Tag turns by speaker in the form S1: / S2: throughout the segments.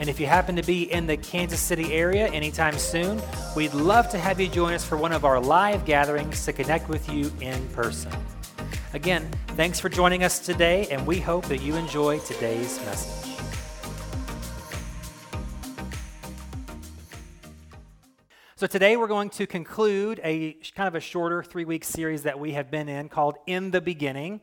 S1: And if you happen to be in the Kansas City area anytime soon, we'd love to have you join us for one of our live gatherings to connect with you in person. Again, thanks for joining us today, and we hope that you enjoy today's message. So, today we're going to conclude a kind of a shorter three week series that we have been in called In the Beginning.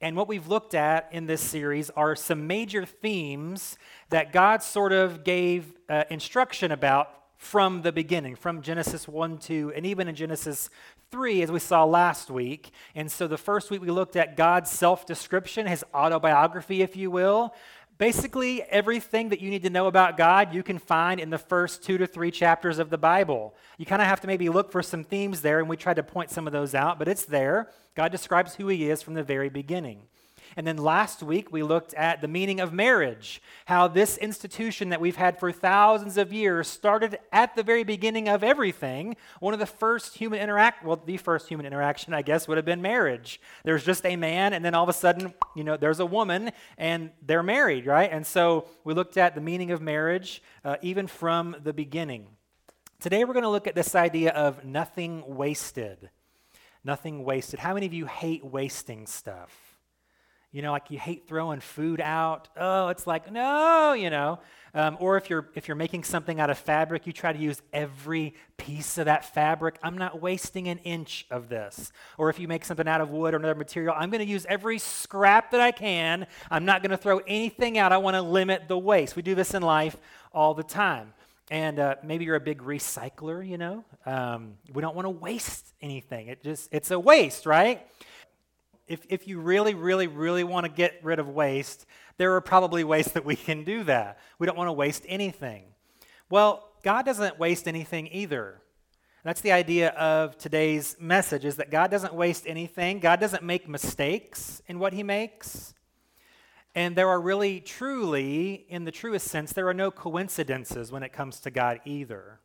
S1: And what we've looked at in this series are some major themes that God sort of gave uh, instruction about from the beginning, from Genesis 1, 2, and even in Genesis 3, as we saw last week. And so the first week we looked at God's self description, his autobiography, if you will. Basically, everything that you need to know about God you can find in the first two to three chapters of the Bible. You kind of have to maybe look for some themes there, and we tried to point some of those out, but it's there. God describes who He is from the very beginning. And then last week, we looked at the meaning of marriage, how this institution that we've had for thousands of years started at the very beginning of everything. One of the first human interact, well, the first human interaction, I guess, would have been marriage. There's just a man, and then all of a sudden, you know, there's a woman, and they're married, right? And so we looked at the meaning of marriage, uh, even from the beginning. Today, we're going to look at this idea of nothing wasted. Nothing wasted. How many of you hate wasting stuff? You know, like you hate throwing food out. Oh, it's like, no, you know. Um, or if you're, if you're making something out of fabric, you try to use every piece of that fabric. I'm not wasting an inch of this. Or if you make something out of wood or another material, I'm going to use every scrap that I can. I'm not going to throw anything out. I want to limit the waste. We do this in life all the time. And uh, maybe you're a big recycler, you know. Um, we don't want to waste anything. It just it's a waste, right? If, if you really, really, really want to get rid of waste, there are probably ways that we can do that. We don't want to waste anything. Well, God doesn't waste anything either. That's the idea of today's message is that God doesn't waste anything. God doesn't make mistakes in what he makes. And there are really, truly, in the truest sense, there are no coincidences when it comes to God either.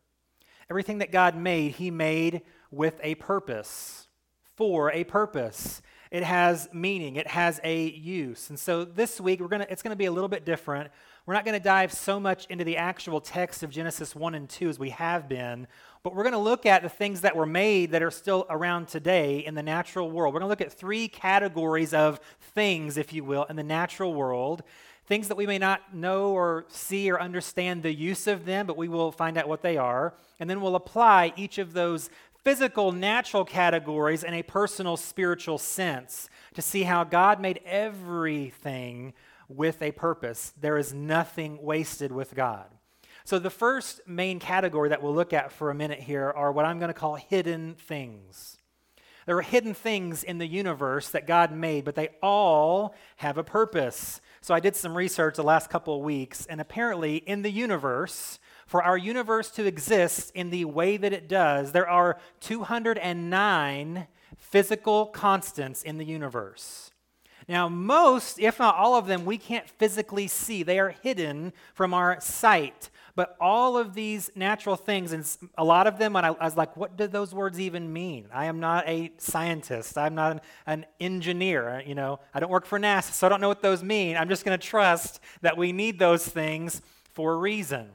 S1: Everything that God made, he made with a purpose, for a purpose. It has meaning, it has a use. And so this week we're going to it's going to be a little bit different. We're not going to dive so much into the actual text of Genesis 1 and 2 as we have been, but we're going to look at the things that were made that are still around today in the natural world. We're going to look at three categories of things, if you will, in the natural world things that we may not know or see or understand the use of them, but we will find out what they are. And then we'll apply each of those physical, natural categories in a personal, spiritual sense to see how God made everything with a purpose. There is nothing wasted with God. So, the first main category that we'll look at for a minute here are what I'm going to call hidden things. There are hidden things in the universe that God made, but they all have a purpose. So, I did some research the last couple of weeks, and apparently, in the universe, for our universe to exist in the way that it does, there are 209 physical constants in the universe. Now, most, if not all of them, we can't physically see. They are hidden from our sight. But all of these natural things, and a lot of them, when I, I, was like, what do those words even mean? I am not a scientist. I'm not an, an engineer. Uh, you know, I don't work for NASA, so I don't know what those mean. I'm just going to trust that we need those things for a reason.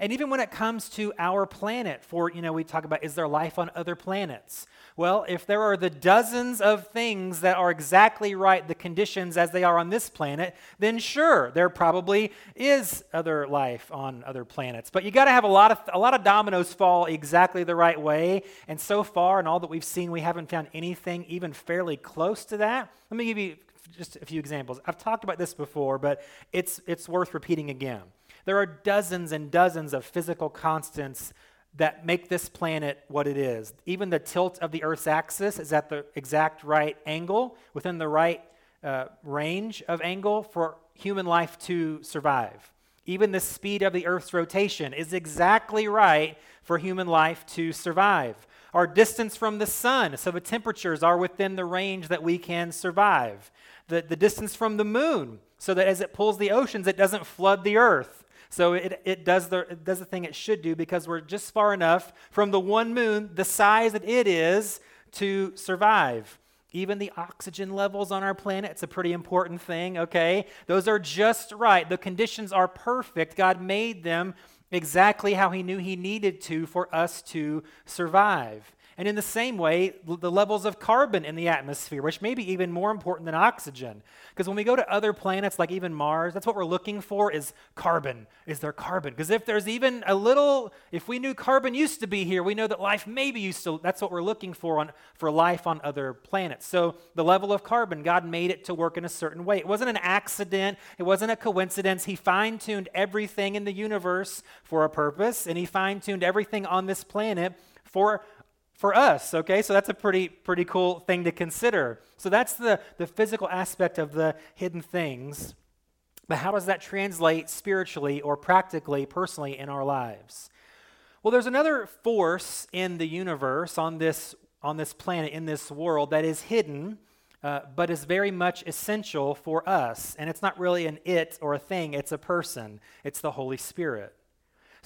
S1: And even when it comes to our planet, for, you know, we talk about is there life on other planets? Well, if there are the dozens of things that are exactly right, the conditions as they are on this planet, then sure, there probably is other life on other planets. But you got to have a lot of a lot of dominoes fall exactly the right way. And so far, in all that we've seen, we haven't found anything even fairly close to that. Let me give you just a few examples. I've talked about this before, but it's it's worth repeating again. There are dozens and dozens of physical constants that make this planet what it is. Even the tilt of the Earth's axis is at the exact right angle, within the right uh, range of angle for human life to survive. Even the speed of the Earth's rotation is exactly right for human life to survive. our distance from the sun, so the temperatures are within the range that we can survive. The, the distance from the moon, so that as it pulls the oceans, it doesn't flood the earth. So it, it, does the, it does the thing it should do because we're just far enough from the one moon, the size that it is, to survive. Even the oxygen levels on our planet, it's a pretty important thing, okay? Those are just right. The conditions are perfect. God made them exactly how He knew He needed to for us to survive. And in the same way, the levels of carbon in the atmosphere, which may be even more important than oxygen. Because when we go to other planets, like even Mars, that's what we're looking for is carbon. Is there carbon? Because if there's even a little, if we knew carbon used to be here, we know that life maybe used to, that's what we're looking for on, for life on other planets. So the level of carbon, God made it to work in a certain way. It wasn't an accident, it wasn't a coincidence. He fine tuned everything in the universe for a purpose, and He fine tuned everything on this planet for for us okay? So that's a pretty pretty cool thing to consider. So that's the the physical aspect of the hidden things. But how does that translate spiritually or practically personally in our lives? Well there's another force in the universe on this on this planet in this world that is hidden uh, but is very much essential for us. And it's not really an it or a thing it's a person. It's the holy spirit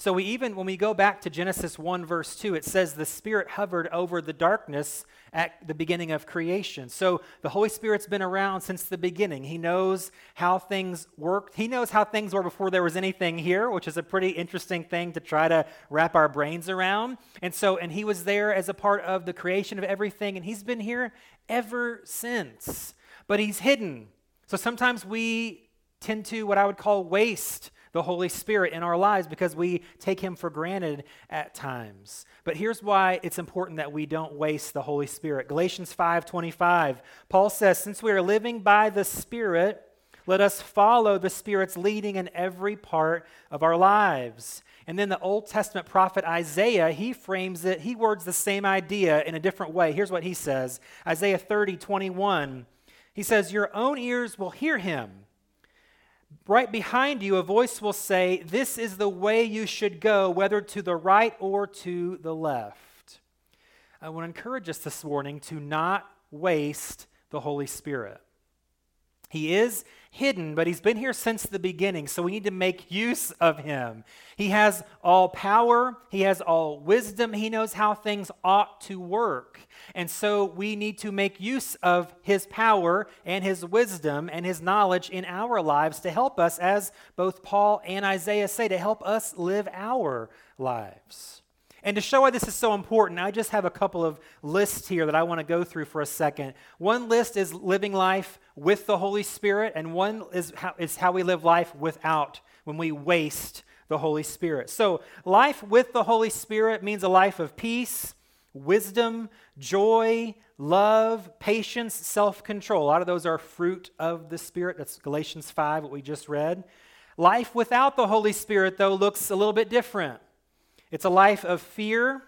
S1: so we even, when we go back to Genesis 1, verse 2, it says the Spirit hovered over the darkness at the beginning of creation. So the Holy Spirit's been around since the beginning. He knows how things worked. He knows how things were before there was anything here, which is a pretty interesting thing to try to wrap our brains around. And so, and He was there as a part of the creation of everything, and He's been here ever since. But He's hidden. So sometimes we tend to what I would call waste the Holy Spirit in our lives because we take him for granted at times. But here's why it's important that we don't waste the Holy Spirit. Galatians 5:25. Paul says, "Since we are living by the Spirit, let us follow the Spirit's leading in every part of our lives." And then the Old Testament prophet Isaiah, he frames it, he words the same idea in a different way. Here's what he says Isaiah 30, 21. He says, Your own ears will hear him right behind you, a voice will say, This is the way you should go, whether to the right or to the left. I want to encourage us this morning to not waste the Holy Spirit. He is hidden, but he's been here since the beginning, so we need to make use of him. He has all power, he has all wisdom, he knows how things ought to work. And so we need to make use of his power and his wisdom and his knowledge in our lives to help us, as both Paul and Isaiah say, to help us live our lives. And to show why this is so important, I just have a couple of lists here that I want to go through for a second. One list is living life with the Holy Spirit, and one is how, is how we live life without, when we waste the Holy Spirit. So, life with the Holy Spirit means a life of peace, wisdom, joy, love, patience, self control. A lot of those are fruit of the Spirit. That's Galatians 5, what we just read. Life without the Holy Spirit, though, looks a little bit different. It's a life of fear,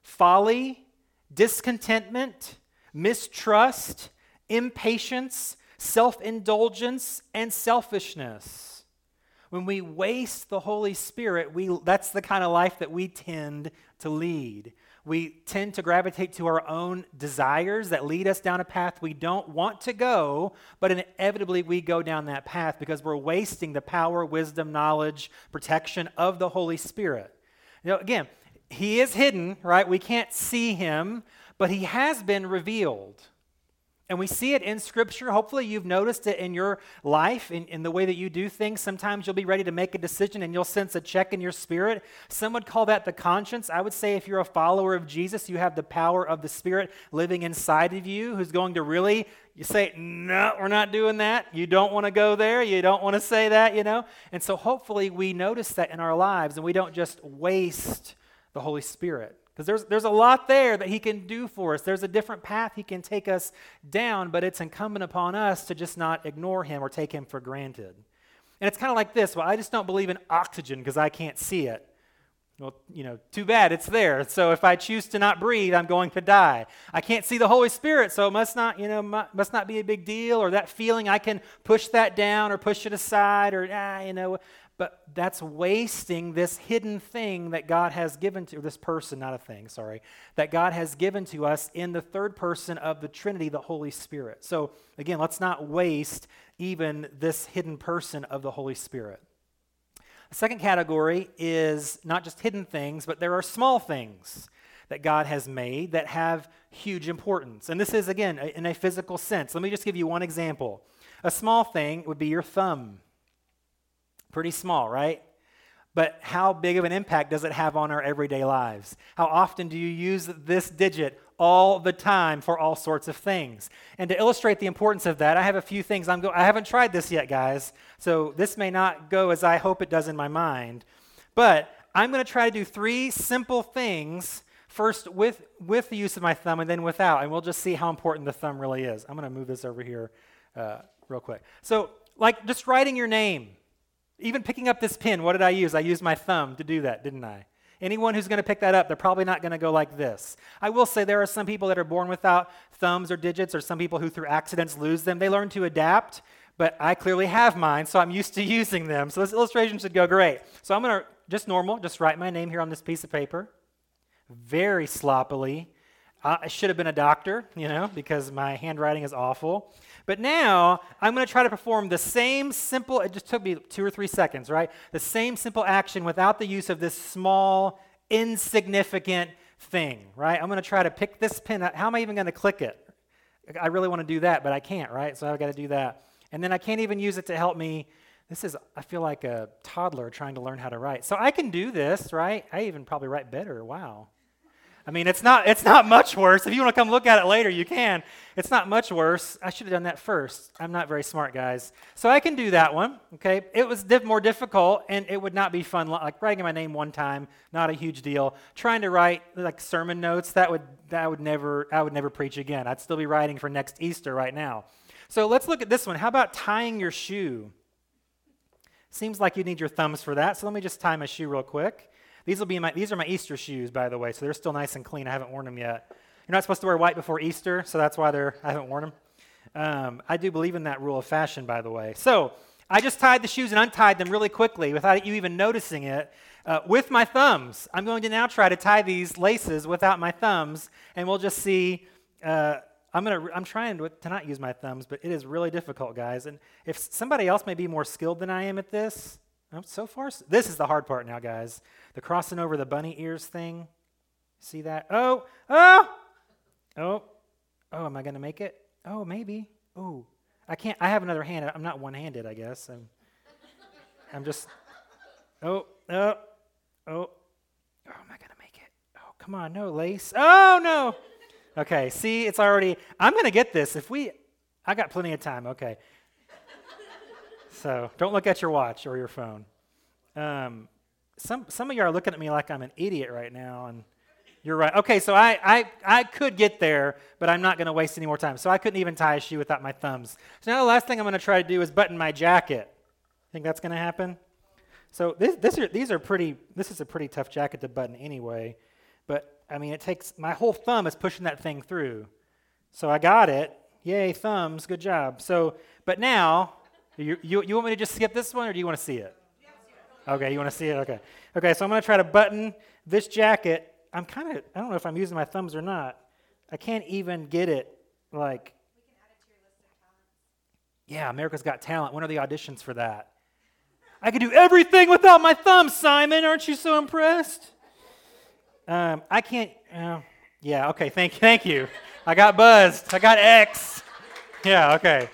S1: folly, discontentment, mistrust, impatience, self indulgence, and selfishness. When we waste the Holy Spirit, we, that's the kind of life that we tend to lead. We tend to gravitate to our own desires that lead us down a path we don't want to go, but inevitably we go down that path because we're wasting the power, wisdom, knowledge, protection of the Holy Spirit. You know, again, he is hidden, right? We can't see him, but he has been revealed. And we see it in Scripture. Hopefully, you've noticed it in your life, in, in, the way that you do things. Sometimes you'll be ready to make a decision and you'll sense a check in your spirit. Some would call that the conscience. I would say if you're a follower of Jesus, you have the power of the Spirit living inside of you who's going to really you say, no, we're not doing that. You don't want to go there. You don't want to say that, you know? And so hopefully we notice that in our lives and we don't just waste the Holy Spirit. Because there's, there's a lot there that He can do for us. There's a different path He can take us down, but it's incumbent upon us to just not ignore Him or take Him for granted. And it's kind of like this well, I just don't believe in oxygen because I can't see it. Well, you know, too bad it's there. So if I choose to not breathe, I'm going to die. I can't see the Holy Spirit, so it must not, you know, must not be a big deal. Or that feeling, I can push that down or push it aside, or ah, you know. But that's wasting this hidden thing that God has given to this person, not a thing, sorry, that God has given to us in the third person of the Trinity, the Holy Spirit. So, again, let's not waste even this hidden person of the Holy Spirit. The second category is not just hidden things, but there are small things that God has made that have huge importance. And this is, again, in a physical sense. Let me just give you one example. A small thing would be your thumb. Pretty small, right? But how big of an impact does it have on our everyday lives? How often do you use this digit all the time for all sorts of things? And to illustrate the importance of that, I have a few things I'm go- I haven't tried this yet, guys. So this may not go as I hope it does in my mind. But I'm going to try to do three simple things first with with the use of my thumb and then without, and we'll just see how important the thumb really is. I'm going to move this over here uh, real quick. So, like just writing your name. Even picking up this pen, what did I use? I used my thumb to do that, didn't I? Anyone who's going to pick that up, they're probably not going to go like this. I will say there are some people that are born without thumbs or digits, or some people who through accidents lose them. They learn to adapt, but I clearly have mine, so I'm used to using them. So this illustration should go great. So I'm going to, just normal, just write my name here on this piece of paper. Very sloppily. Uh, I should have been a doctor, you know, because my handwriting is awful. But now I'm going to try to perform the same simple, it just took me two or three seconds, right? The same simple action without the use of this small, insignificant thing, right? I'm going to try to pick this pin. up. How am I even going to click it? I really want to do that, but I can't, right? So I've got to do that. And then I can't even use it to help me. This is, I feel like a toddler trying to learn how to write. So I can do this, right? I even probably write better. Wow. I mean, it's not, it's not much worse. If you want to come look at it later, you can. It's not much worse. I should have done that first. I'm not very smart, guys. So I can do that one, okay? It was more difficult, and it would not be fun. Like writing my name one time, not a huge deal. Trying to write like sermon notes, that would, that would never, I would never preach again. I'd still be writing for next Easter right now. So let's look at this one. How about tying your shoe? Seems like you need your thumbs for that. So let me just tie my shoe real quick. These will be my these are my Easter shoes, by the way, so they're still nice and clean. I haven't worn them yet. You're not supposed to wear white before Easter, so that's why they're I haven't worn them. Um, I do believe in that rule of fashion, by the way. So I just tied the shoes and untied them really quickly without you even noticing it uh, with my thumbs. I'm going to now try to tie these laces without my thumbs, and we'll just see. Uh, I'm gonna. I'm trying to, to not use my thumbs, but it is really difficult, guys. And if somebody else may be more skilled than I am at this, Oh, so far, this is the hard part now, guys. The crossing over the bunny ears thing. See that? Oh, oh, oh, oh, am I going to make it? Oh, maybe. Oh, I can't. I have another hand. I'm not one handed, I guess. I'm, I'm just, oh, oh, oh. Oh, am I going to make it? Oh, come on. No, lace. Oh, no. Okay, see, it's already, I'm going to get this. If we, I got plenty of time. Okay. So don't look at your watch or your phone. Um, some, some of you are looking at me like I'm an idiot right now, and you're right. Okay, so I, I, I could get there, but I'm not going to waste any more time. So I couldn't even tie a shoe without my thumbs. So now the last thing I'm going to try to do is button my jacket. Think that's going to happen? So this, this are, these are pretty, this is a pretty tough jacket to button anyway. But, I mean, it takes, my whole thumb is pushing that thing through. So I got it. Yay, thumbs, good job. So, but now, you, you, you want me to just skip this one, or do you want to see it? Okay, you want to see it? Okay. Okay, so I'm going to try to button this jacket. I'm kind of, I don't know if I'm using my thumbs or not. I can't even get it like. Yeah, America's Got Talent. When are the auditions for that? I can do everything without my thumbs, Simon. Aren't you so impressed? Um, I can't. Uh, yeah, okay, thank, thank you. I got buzzed. I got X. Yeah, okay.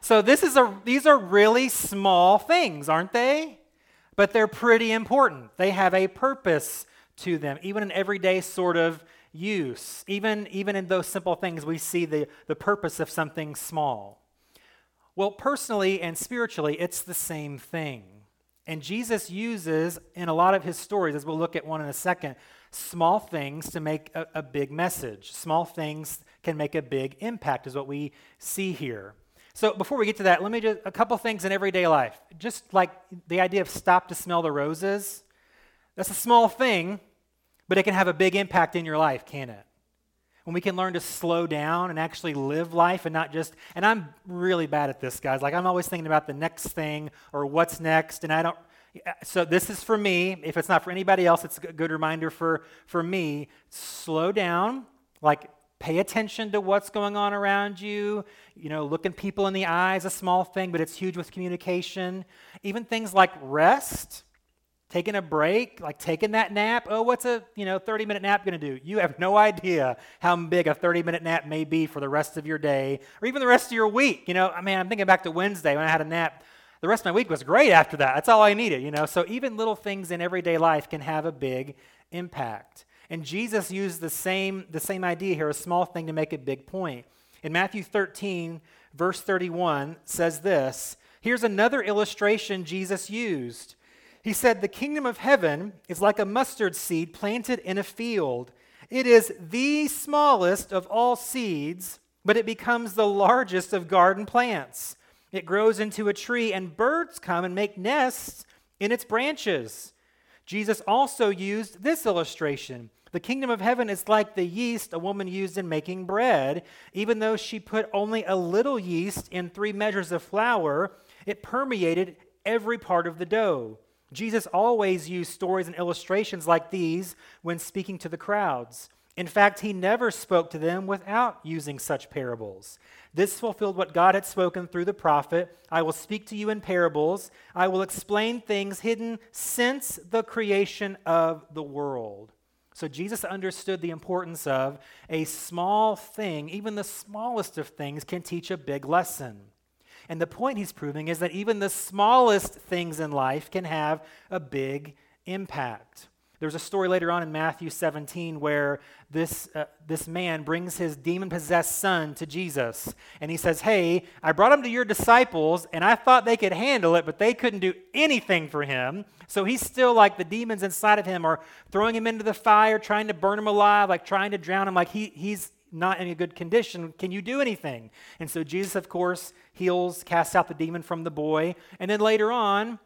S1: So this is a, these are really small things, aren't they? But they're pretty important. They have a purpose to them, even in everyday sort of use. Even, even in those simple things, we see the, the purpose of something small. Well, personally and spiritually, it's the same thing. And Jesus uses, in a lot of his stories, as we'll look at one in a second, small things to make a, a big message. Small things can make a big impact, is what we see here. So before we get to that, let me just a couple things in everyday life. Just like the idea of stop to smell the roses. That's a small thing, but it can have a big impact in your life, can it? when we can learn to slow down and actually live life and not just, and I'm really bad at this, guys. Like, I'm always thinking about the next thing or what's next, and I don't, so this is for me. If it's not for anybody else, it's a good reminder for, for me. Slow down, like, pay attention to what's going on around you. You know, looking people in the eyes, a small thing, but it's huge with communication. Even things like rest taking a break, like taking that nap. Oh, what's a, you know, 30 minute nap going to do? You have no idea how big a 30 minute nap may be for the rest of your day or even the rest of your week. You know, I mean, I'm thinking back to Wednesday when I had a nap. The rest of my week was great after that. That's all I needed, you know. So even little things in everyday life can have a big impact. And Jesus used the same, the same idea here, a small thing to make a big point. In Matthew 13, verse 31 says this Here's another illustration Jesus used. He said, The kingdom of heaven is like a mustard seed planted in a field. It is the smallest of all seeds, but it becomes the largest of garden plants. It grows into a tree, and birds come and make nests in its branches. Jesus also used this illustration. The kingdom of heaven is like the yeast a woman used in making bread. Even though she put only a little yeast in three measures of flour, it permeated every part of the dough. Jesus always used stories and illustrations like these when speaking to the crowds. In fact, he never spoke to them without using such parables. This fulfilled what God had spoken through the prophet I will speak to you in parables, I will explain things hidden since the creation of the world. So Jesus understood the importance of a small thing, even the smallest of things can teach a big lesson. And the point he's proving is that even the smallest things in life can have a big impact. There's a story later on in Matthew 17 where this, uh, this man brings his demon possessed son to Jesus. And he says, Hey, I brought him to your disciples, and I thought they could handle it, but they couldn't do anything for him. So he's still like the demons inside of him are throwing him into the fire, trying to burn him alive, like trying to drown him. Like he, he's, not in a good condition. Can you do anything? And so Jesus, of course, heals, casts out the demon from the boy. And then later on,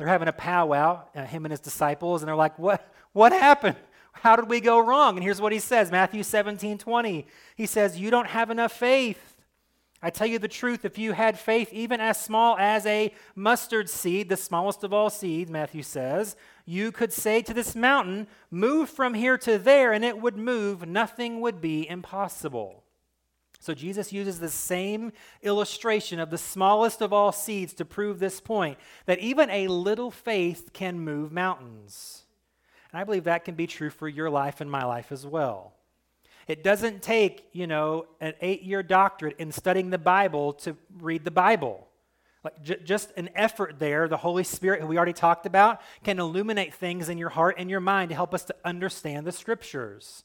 S1: they're having a powwow, uh, him and his disciples, and they're like, What, what happened? How did we go wrong? And here's what he says Matthew 17 20. He says, You don't have enough faith. I tell you the truth, if you had faith even as small as a mustard seed, the smallest of all seeds, Matthew says, you could say to this mountain, Move from here to there, and it would move. Nothing would be impossible. So Jesus uses the same illustration of the smallest of all seeds to prove this point that even a little faith can move mountains. And I believe that can be true for your life and my life as well. It doesn't take, you know, an eight year doctorate in studying the Bible to read the Bible. Like j- just an effort there, the Holy Spirit, who we already talked about, can illuminate things in your heart and your mind to help us to understand the scriptures.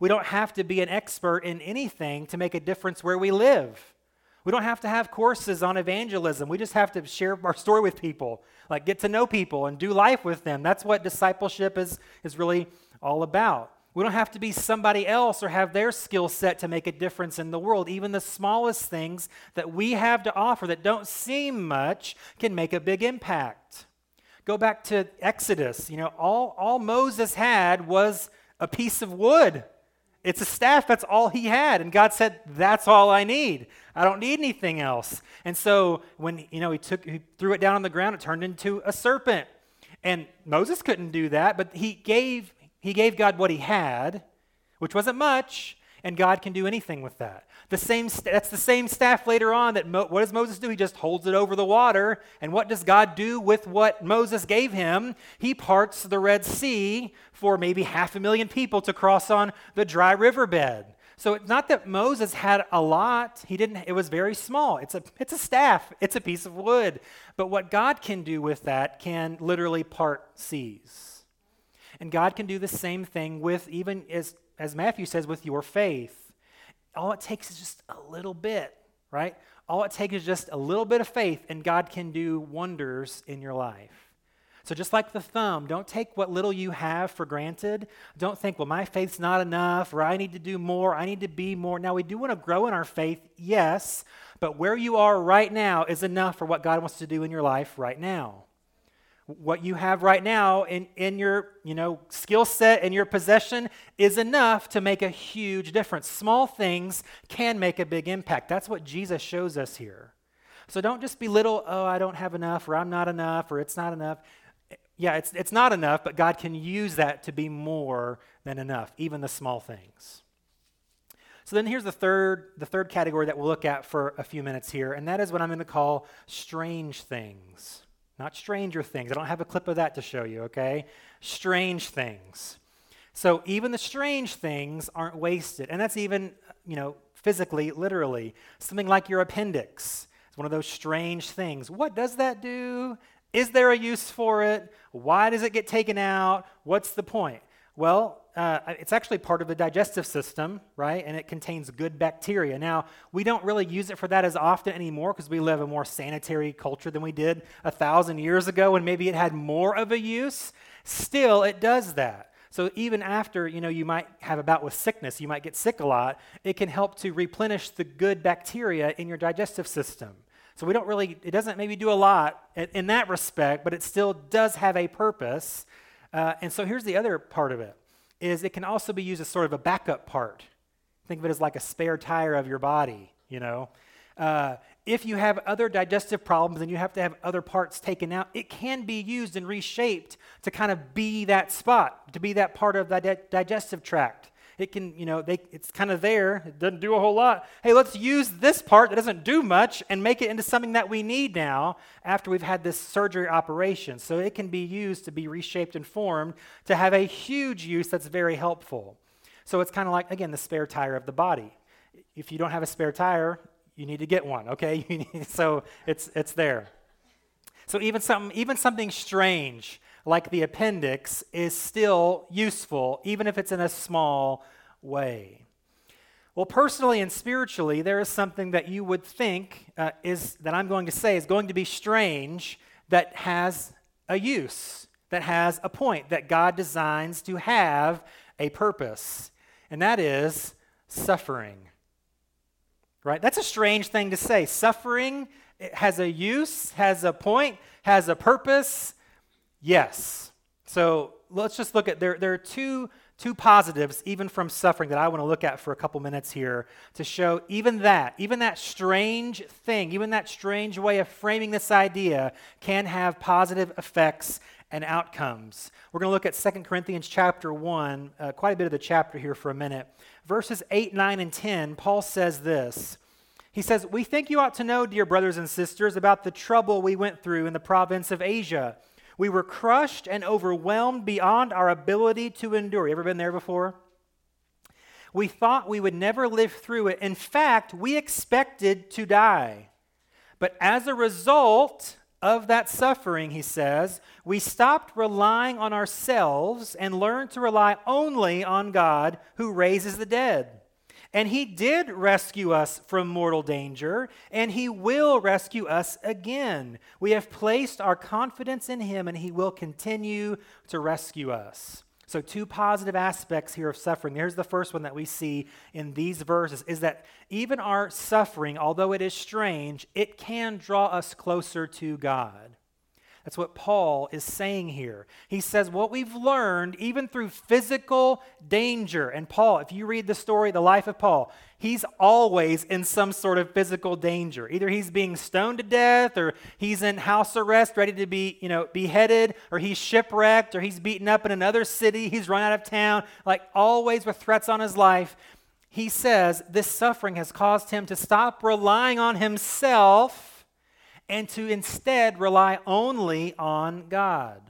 S1: We don't have to be an expert in anything to make a difference where we live. We don't have to have courses on evangelism. We just have to share our story with people, like get to know people and do life with them. That's what discipleship is, is really all about. We don't have to be somebody else or have their skill set to make a difference in the world. Even the smallest things that we have to offer that don't seem much can make a big impact. Go back to Exodus. You know, all, all Moses had was a piece of wood. It's a staff, that's all he had. And God said, That's all I need. I don't need anything else. And so when you know he took he threw it down on the ground, it turned into a serpent. And Moses couldn't do that, but he gave he gave God what he had, which wasn't much, and God can do anything with that. The same that's the same staff later on that Mo, what does Moses do? He just holds it over the water. And what does God do with what Moses gave him? He parts the Red Sea for maybe half a million people to cross on the dry riverbed. So it's not that Moses had a lot. He didn't it was very small. It's a it's a staff. It's a piece of wood. But what God can do with that can literally part seas. And God can do the same thing with, even as, as Matthew says, with your faith. All it takes is just a little bit, right? All it takes is just a little bit of faith, and God can do wonders in your life. So, just like the thumb, don't take what little you have for granted. Don't think, well, my faith's not enough, or I need to do more, I need to be more. Now, we do want to grow in our faith, yes, but where you are right now is enough for what God wants to do in your life right now. What you have right now in, in your you know skill set and your possession is enough to make a huge difference. Small things can make a big impact. That's what jesus shows us here. So don't just belittle oh i don't have enough or i'm not enough or it's not enough. Yeah it's, it's not enough but god can use that to be more than enough even the small things. So then here's the third the third category that we'll look at for a few minutes here and that is what i'm going to call strange things not stranger things. I don't have a clip of that to show you, okay? Strange things. So even the strange things aren't wasted. And that's even, you know, physically, literally. Something like your appendix. It's one of those strange things. What does that do? Is there a use for it? Why does it get taken out? What's the point? Well, uh, it's actually part of the digestive system, right? And it contains good bacteria. Now, we don't really use it for that as often anymore because we live a more sanitary culture than we did a thousand years ago, and maybe it had more of a use. Still, it does that. So even after you know you might have a bout with sickness, you might get sick a lot. It can help to replenish the good bacteria in your digestive system. So we don't really, it doesn't maybe do a lot in, in that respect, but it still does have a purpose uh, and so here's the other part of it is it can also be used as sort of a backup part. Think of it as like a spare tire of your body, you know. Uh, if you have other digestive problems and you have to have other parts taken out, it can be used and reshaped to kind of be that spot, to be that part of the di- digestive tract. It can, you know, they, it's kind of there. It doesn't do a whole lot. Hey, let's use this part that doesn't do much and make it into something that we need now after we've had this surgery operation. So it can be used to be reshaped and formed to have a huge use that's very helpful. So it's kind of like, again, the spare tire of the body. If you don't have a spare tire, you need to get one, okay? so it's, it's there. So even something, even something strange like the appendix, is still useful, even if it's in a small way. Well, personally and spiritually, there is something that you would think uh, is that I'm going to say is going to be strange that has a use, that has a point, that God designs to have a purpose, and that is suffering. Right? That's a strange thing to say. Suffering has a use, has a point, has a purpose, Yes. So let's just look at there. There are two two positives even from suffering that I want to look at for a couple minutes here to show even that, even that strange thing, even that strange way of framing this idea can have positive effects and outcomes. We're going to look at 2 Corinthians chapter 1, uh, quite a bit of the chapter here for a minute. Verses 8, 9, and 10, Paul says this. He says, We think you ought to know, dear brothers and sisters, about the trouble we went through in the province of Asia we were crushed and overwhelmed beyond our ability to endure. You ever been there before? We thought we would never live through it. In fact, we expected to die. But as a result of that suffering, he says, we stopped relying on ourselves and learned to rely only on God who raises the dead. And he did rescue us from mortal danger, and he will rescue us again. We have placed our confidence in him, and he will continue to rescue us. So, two positive aspects here of suffering. Here's the first one that we see in these verses is that even our suffering, although it is strange, it can draw us closer to God. That's what Paul is saying here. He says, What we've learned, even through physical danger, and Paul, if you read the story, the life of Paul, he's always in some sort of physical danger. Either he's being stoned to death, or he's in house arrest, ready to be, you know, beheaded, or he's shipwrecked, or he's beaten up in another city, he's run out of town, like always with threats on his life. He says this suffering has caused him to stop relying on himself and to instead rely only on God.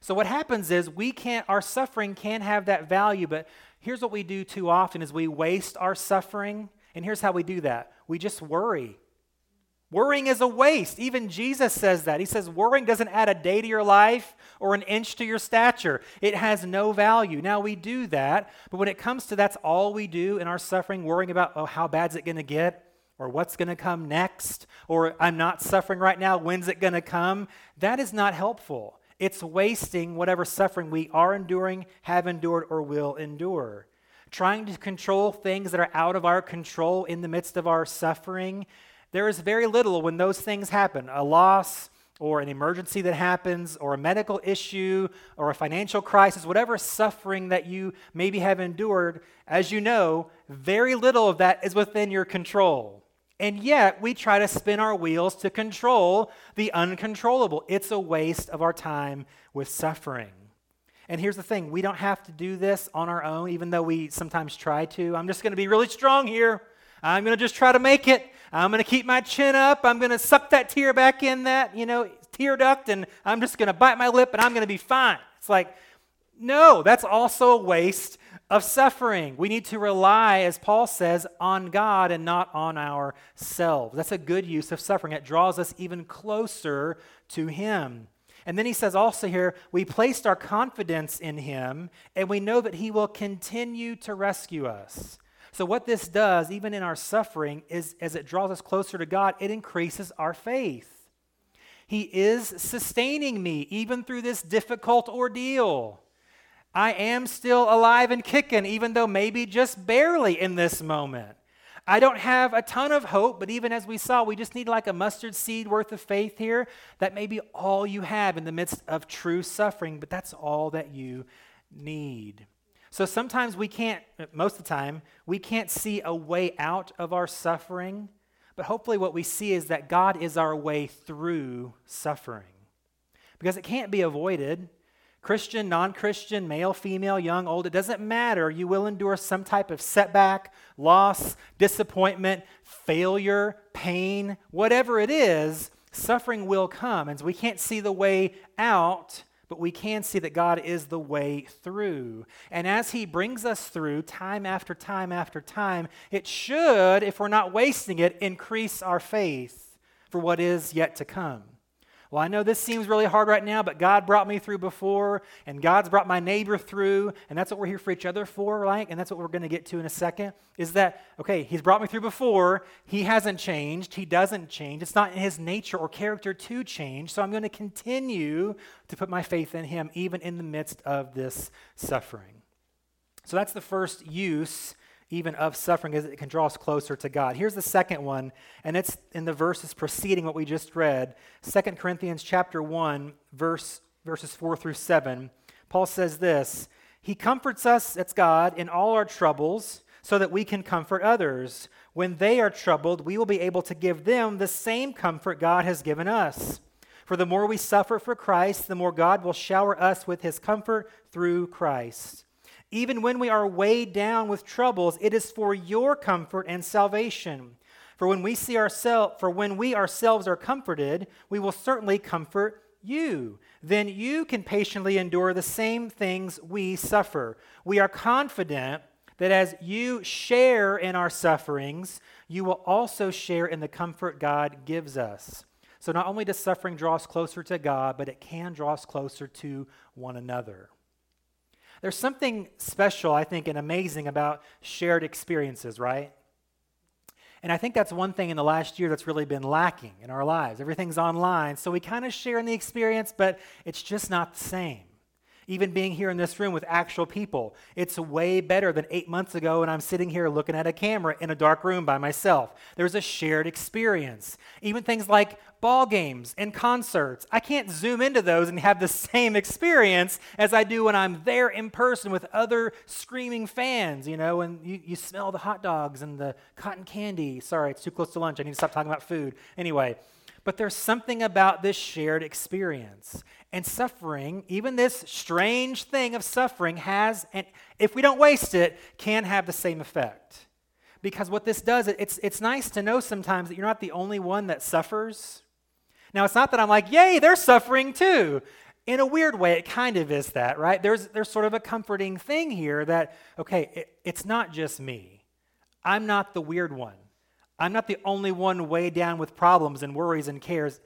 S1: So what happens is we can't our suffering can't have that value, but here's what we do too often is we waste our suffering, and here's how we do that. We just worry. Worrying is a waste. Even Jesus says that. He says worrying doesn't add a day to your life or an inch to your stature. It has no value. Now we do that, but when it comes to that's all we do in our suffering, worrying about, oh, how bad's it going to get? Or what's going to come next, or I'm not suffering right now, when's it going to come? That is not helpful. It's wasting whatever suffering we are enduring, have endured, or will endure. Trying to control things that are out of our control in the midst of our suffering, there is very little when those things happen a loss, or an emergency that happens, or a medical issue, or a financial crisis, whatever suffering that you maybe have endured, as you know, very little of that is within your control. And yet, we try to spin our wheels to control the uncontrollable. It's a waste of our time with suffering. And here's the thing we don't have to do this on our own, even though we sometimes try to. I'm just going to be really strong here. I'm going to just try to make it. I'm going to keep my chin up. I'm going to suck that tear back in that, you know, tear duct, and I'm just going to bite my lip and I'm going to be fine. It's like, no, that's also a waste of suffering. We need to rely, as Paul says, on God and not on ourselves. That's a good use of suffering. It draws us even closer to Him. And then he says also here, we placed our confidence in him, and we know that he will continue to rescue us. So, what this does, even in our suffering, is as it draws us closer to God, it increases our faith. He is sustaining me even through this difficult ordeal. I am still alive and kicking, even though maybe just barely in this moment. I don't have a ton of hope, but even as we saw, we just need like a mustard seed worth of faith here. That may be all you have in the midst of true suffering, but that's all that you need. So sometimes we can't, most of the time, we can't see a way out of our suffering, but hopefully what we see is that God is our way through suffering. Because it can't be avoided. Christian, non Christian, male, female, young, old, it doesn't matter. You will endure some type of setback, loss, disappointment, failure, pain, whatever it is, suffering will come. And we can't see the way out, but we can see that God is the way through. And as He brings us through time after time after time, it should, if we're not wasting it, increase our faith for what is yet to come. Well, I know this seems really hard right now, but God brought me through before, and God's brought my neighbor through, and that's what we're here for each other for, right? And that's what we're going to get to in a second. Is that, okay, He's brought me through before. He hasn't changed. He doesn't change. It's not in His nature or character to change. So I'm going to continue to put my faith in Him, even in the midst of this suffering. So that's the first use even of suffering as it can draw us closer to God. Here's the second one, and it's in the verses preceding what we just read. 2 Corinthians chapter 1, verse, verses 4 through 7. Paul says this He comforts us, that's God, in all our troubles, so that we can comfort others. When they are troubled, we will be able to give them the same comfort God has given us. For the more we suffer for Christ, the more God will shower us with his comfort through Christ. Even when we are weighed down with troubles, it is for your comfort and salvation. For when we see ourselves, for when we ourselves are comforted, we will certainly comfort you. Then you can patiently endure the same things we suffer. We are confident that as you share in our sufferings, you will also share in the comfort God gives us. So not only does suffering draw us closer to God, but it can draw us closer to one another. There's something special, I think, and amazing about shared experiences, right? And I think that's one thing in the last year that's really been lacking in our lives. Everything's online, so we kind of share in the experience, but it's just not the same even being here in this room with actual people. It's way better than eight months ago when I'm sitting here looking at a camera in a dark room by myself. There's a shared experience. Even things like ball games and concerts. I can't zoom into those and have the same experience as I do when I'm there in person with other screaming fans, you know, and you, you smell the hot dogs and the cotton candy. Sorry, it's too close to lunch. I need to stop talking about food. Anyway, but there's something about this shared experience. And suffering, even this strange thing of suffering, has, and if we don't waste it, can have the same effect. Because what this does, it's, it's nice to know sometimes that you're not the only one that suffers. Now, it's not that I'm like, yay, they're suffering too. In a weird way, it kind of is that, right? There's, there's sort of a comforting thing here that, okay, it, it's not just me. I'm not the weird one. I'm not the only one weighed down with problems and worries and cares.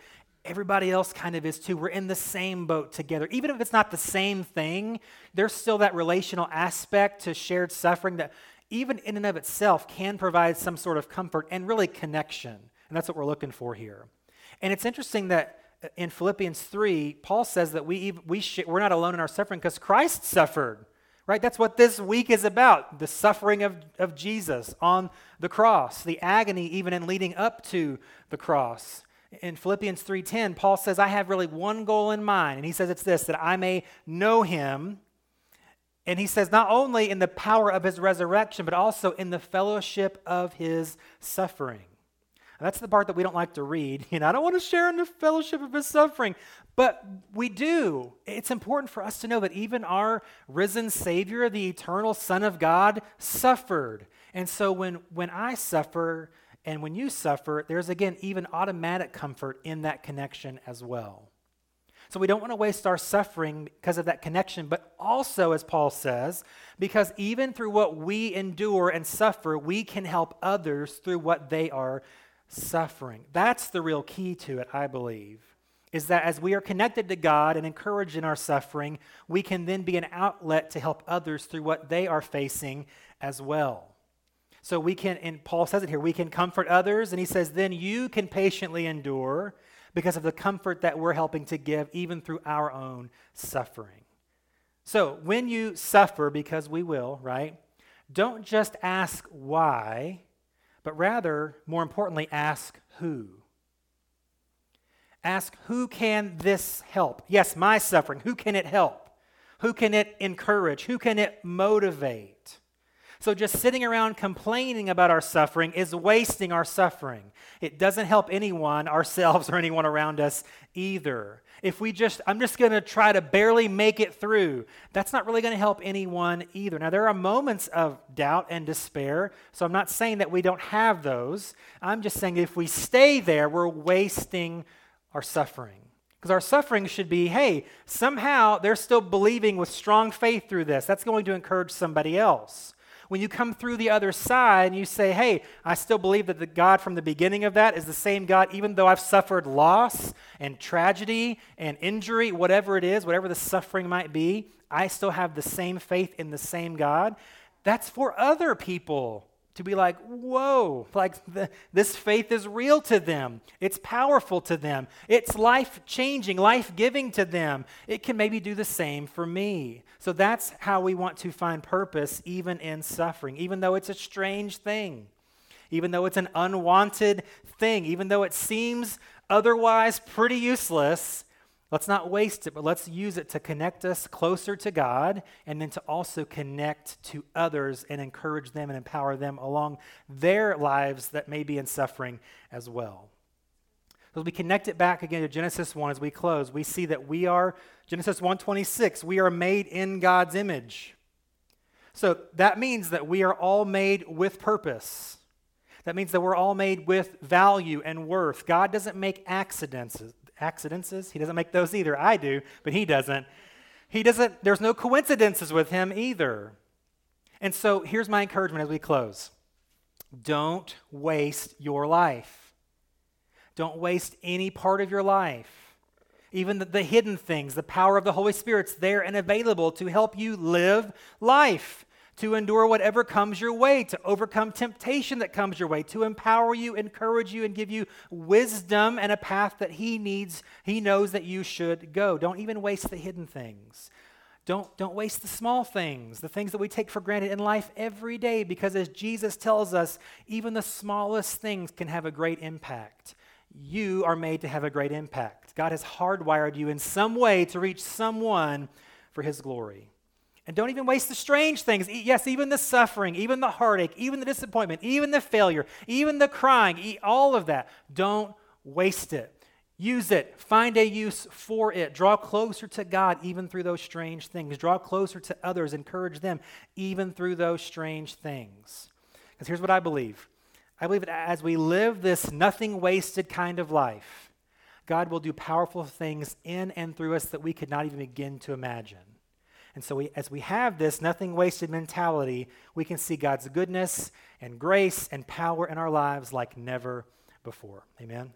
S1: Everybody else kind of is too. We're in the same boat together. Even if it's not the same thing, there's still that relational aspect to shared suffering that, even in and of itself, can provide some sort of comfort and really connection. And that's what we're looking for here. And it's interesting that uh, in Philippians 3, Paul says that we, we sh- we're not alone in our suffering because Christ suffered right? That's what this week is about the suffering of, of Jesus on the cross, the agony even in leading up to the cross. In Philippians 3:10, Paul says, "I have really one goal in mind." And he says it's this that I may know him. And he says not only in the power of his resurrection, but also in the fellowship of his suffering. And that's the part that we don't like to read. You know, I don't want to share in the fellowship of his suffering, but we do. It's important for us to know that even our risen Savior, the eternal Son of God, suffered. And so when, when I suffer and when you suffer, there's again even automatic comfort in that connection as well. So we don't want to waste our suffering because of that connection, but also, as Paul says, because even through what we endure and suffer, we can help others through what they are suffering. That's the real key to it, I believe. Is that as we are connected to God and encouraged in our suffering, we can then be an outlet to help others through what they are facing as well. So we can, and Paul says it here, we can comfort others, and he says, then you can patiently endure because of the comfort that we're helping to give, even through our own suffering. So when you suffer, because we will, right? Don't just ask why, but rather, more importantly, ask who. Ask who can this help? Yes, my suffering. Who can it help? Who can it encourage? Who can it motivate? So, just sitting around complaining about our suffering is wasting our suffering. It doesn't help anyone, ourselves, or anyone around us either. If we just, I'm just going to try to barely make it through, that's not really going to help anyone either. Now, there are moments of doubt and despair, so I'm not saying that we don't have those. I'm just saying if we stay there, we're wasting our suffering. Because our suffering should be hey, somehow they're still believing with strong faith through this. That's going to encourage somebody else. When you come through the other side and you say, hey, I still believe that the God from the beginning of that is the same God, even though I've suffered loss and tragedy and injury, whatever it is, whatever the suffering might be, I still have the same faith in the same God. That's for other people to be like, whoa, like the, this faith is real to them. It's powerful to them. It's life changing, life giving to them. It can maybe do the same for me. So that's how we want to find purpose even in suffering, even though it's a strange thing, even though it's an unwanted thing, even though it seems otherwise pretty useless. Let's not waste it, but let's use it to connect us closer to God and then to also connect to others and encourage them and empower them along their lives that may be in suffering as well. So as we connect it back again to Genesis 1 as we close, we see that we are Genesis 1:26, we are made in God's image. So that means that we are all made with purpose. That means that we're all made with value and worth. God doesn't make accidents accidents. He doesn't make those either. I do, but he doesn't. He doesn't, there's no coincidences with him either. And so here's my encouragement as we close don't waste your life. Don't waste any part of your life. Even the, the, hidden things, the power of the Holy Spirit's there and available to help you live life to endure whatever comes your way, to overcome temptation that comes your way, to empower you, encourage you, and give you wisdom and a path that He needs, He knows that you should go. Don't even waste the hidden things. Don't, don't waste the small things, the things that we take for granted in life every day, because as Jesus tells us, even the smallest things can have a great impact. You are made to have a great impact. God has hardwired you in some way to reach someone for His glory. And don't even waste the strange things. Yes, even the suffering, even the heartache, even the disappointment, even the failure, even the crying, all of that. Don't waste it. Use it. Find a use for it. Draw closer to God even through those strange things. Draw closer to others. Encourage them even through those strange things. Because here's what I believe I believe that as we live this nothing wasted kind of life, God will do powerful things in and through us that we could not even begin to imagine. And so, we, as we have this nothing wasted mentality, we can see God's goodness and grace and power in our lives like never before. Amen.